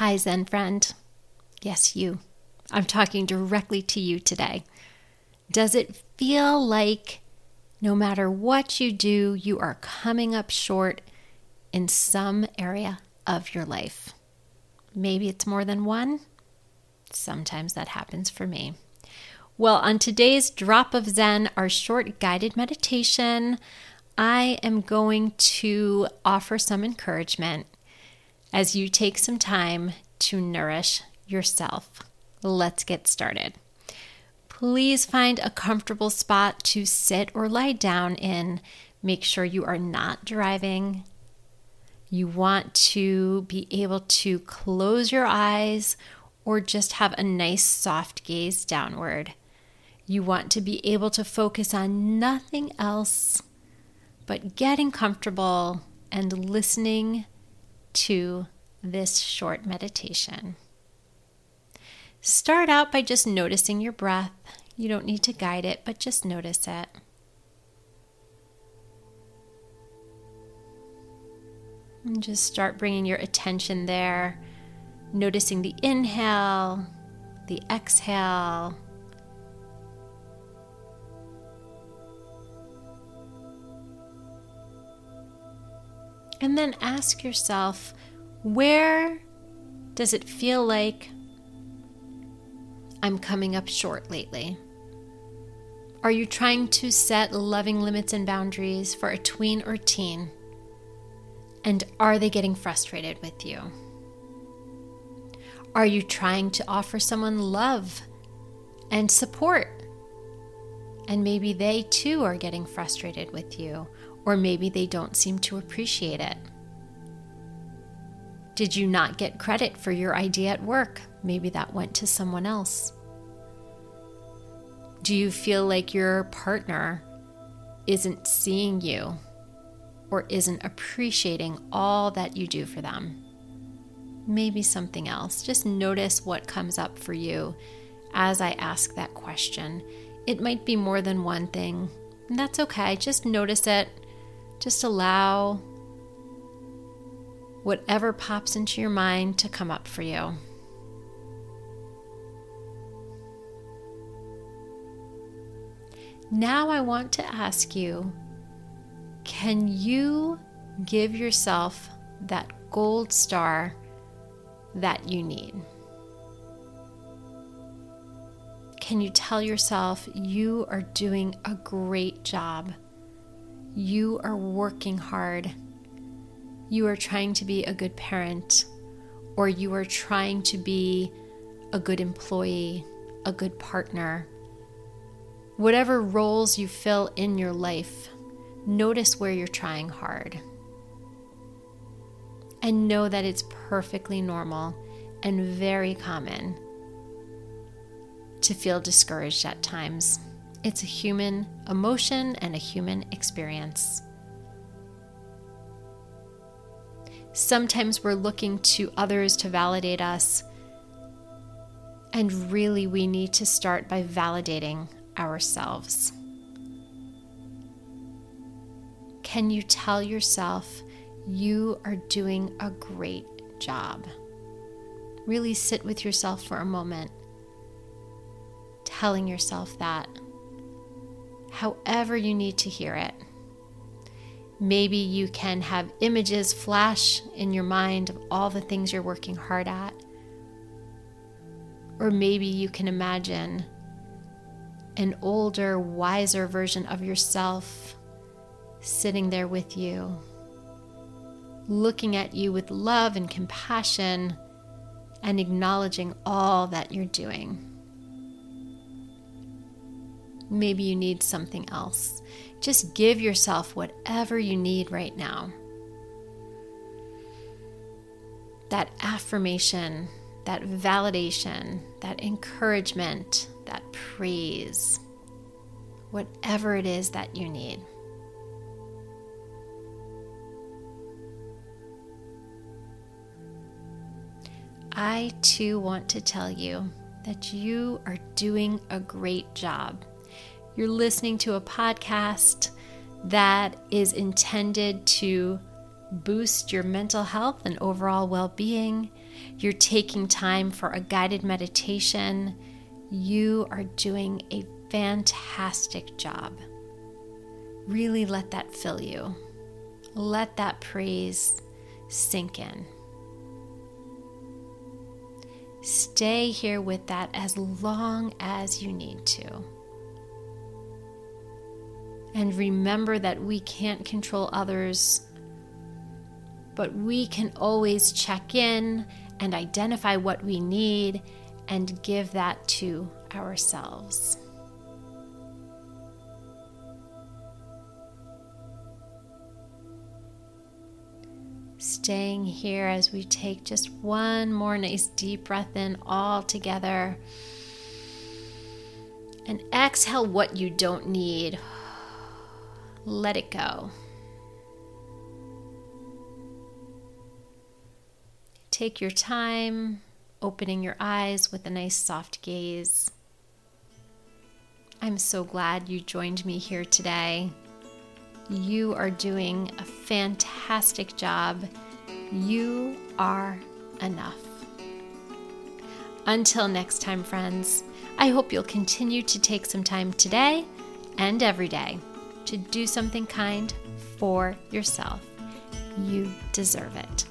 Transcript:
Hi, Zen friend. Yes, you. I'm talking directly to you today. Does it feel like no matter what you do, you are coming up short in some area of your life? Maybe it's more than one. Sometimes that happens for me. Well, on today's Drop of Zen, our short guided meditation, I am going to offer some encouragement as you take some time to nourish yourself. Let's get started. Please find a comfortable spot to sit or lie down in. Make sure you are not driving. You want to be able to close your eyes or just have a nice soft gaze downward. You want to be able to focus on nothing else but getting comfortable and listening to this short meditation. Start out by just noticing your breath. You don't need to guide it, but just notice it. And just start bringing your attention there, noticing the inhale, the exhale. And then ask yourself where does it feel like I'm coming up short lately? Are you trying to set loving limits and boundaries for a tween or teen? And are they getting frustrated with you? Are you trying to offer someone love and support? And maybe they too are getting frustrated with you, or maybe they don't seem to appreciate it. Did you not get credit for your idea at work? Maybe that went to someone else. Do you feel like your partner isn't seeing you or isn't appreciating all that you do for them? Maybe something else. Just notice what comes up for you as I ask that question. It might be more than one thing, and that's okay. Just notice it. Just allow whatever pops into your mind to come up for you. Now, I want to ask you can you give yourself that gold star that you need? Can you tell yourself you are doing a great job? You are working hard you are trying to be a good parent, or you are trying to be a good employee, a good partner. Whatever roles you fill in your life, notice where you're trying hard. And know that it's perfectly normal and very common to feel discouraged at times. It's a human emotion and a human experience. Sometimes we're looking to others to validate us. And really, we need to start by validating ourselves. Can you tell yourself you are doing a great job? Really sit with yourself for a moment, telling yourself that, however you need to hear it. Maybe you can have images flash in your mind of all the things you're working hard at. Or maybe you can imagine an older, wiser version of yourself sitting there with you, looking at you with love and compassion and acknowledging all that you're doing. Maybe you need something else. Just give yourself whatever you need right now. That affirmation, that validation, that encouragement, that praise, whatever it is that you need. I too want to tell you that you are doing a great job you're listening to a podcast that is intended to boost your mental health and overall well being. You're taking time for a guided meditation. You are doing a fantastic job. Really let that fill you. Let that praise sink in. Stay here with that as long as you need to. And remember that we can't control others, but we can always check in and identify what we need and give that to ourselves. Staying here as we take just one more nice deep breath in all together. And exhale what you don't need. Let it go. Take your time, opening your eyes with a nice soft gaze. I'm so glad you joined me here today. You are doing a fantastic job. You are enough. Until next time, friends, I hope you'll continue to take some time today and every day to do something kind for yourself. You deserve it.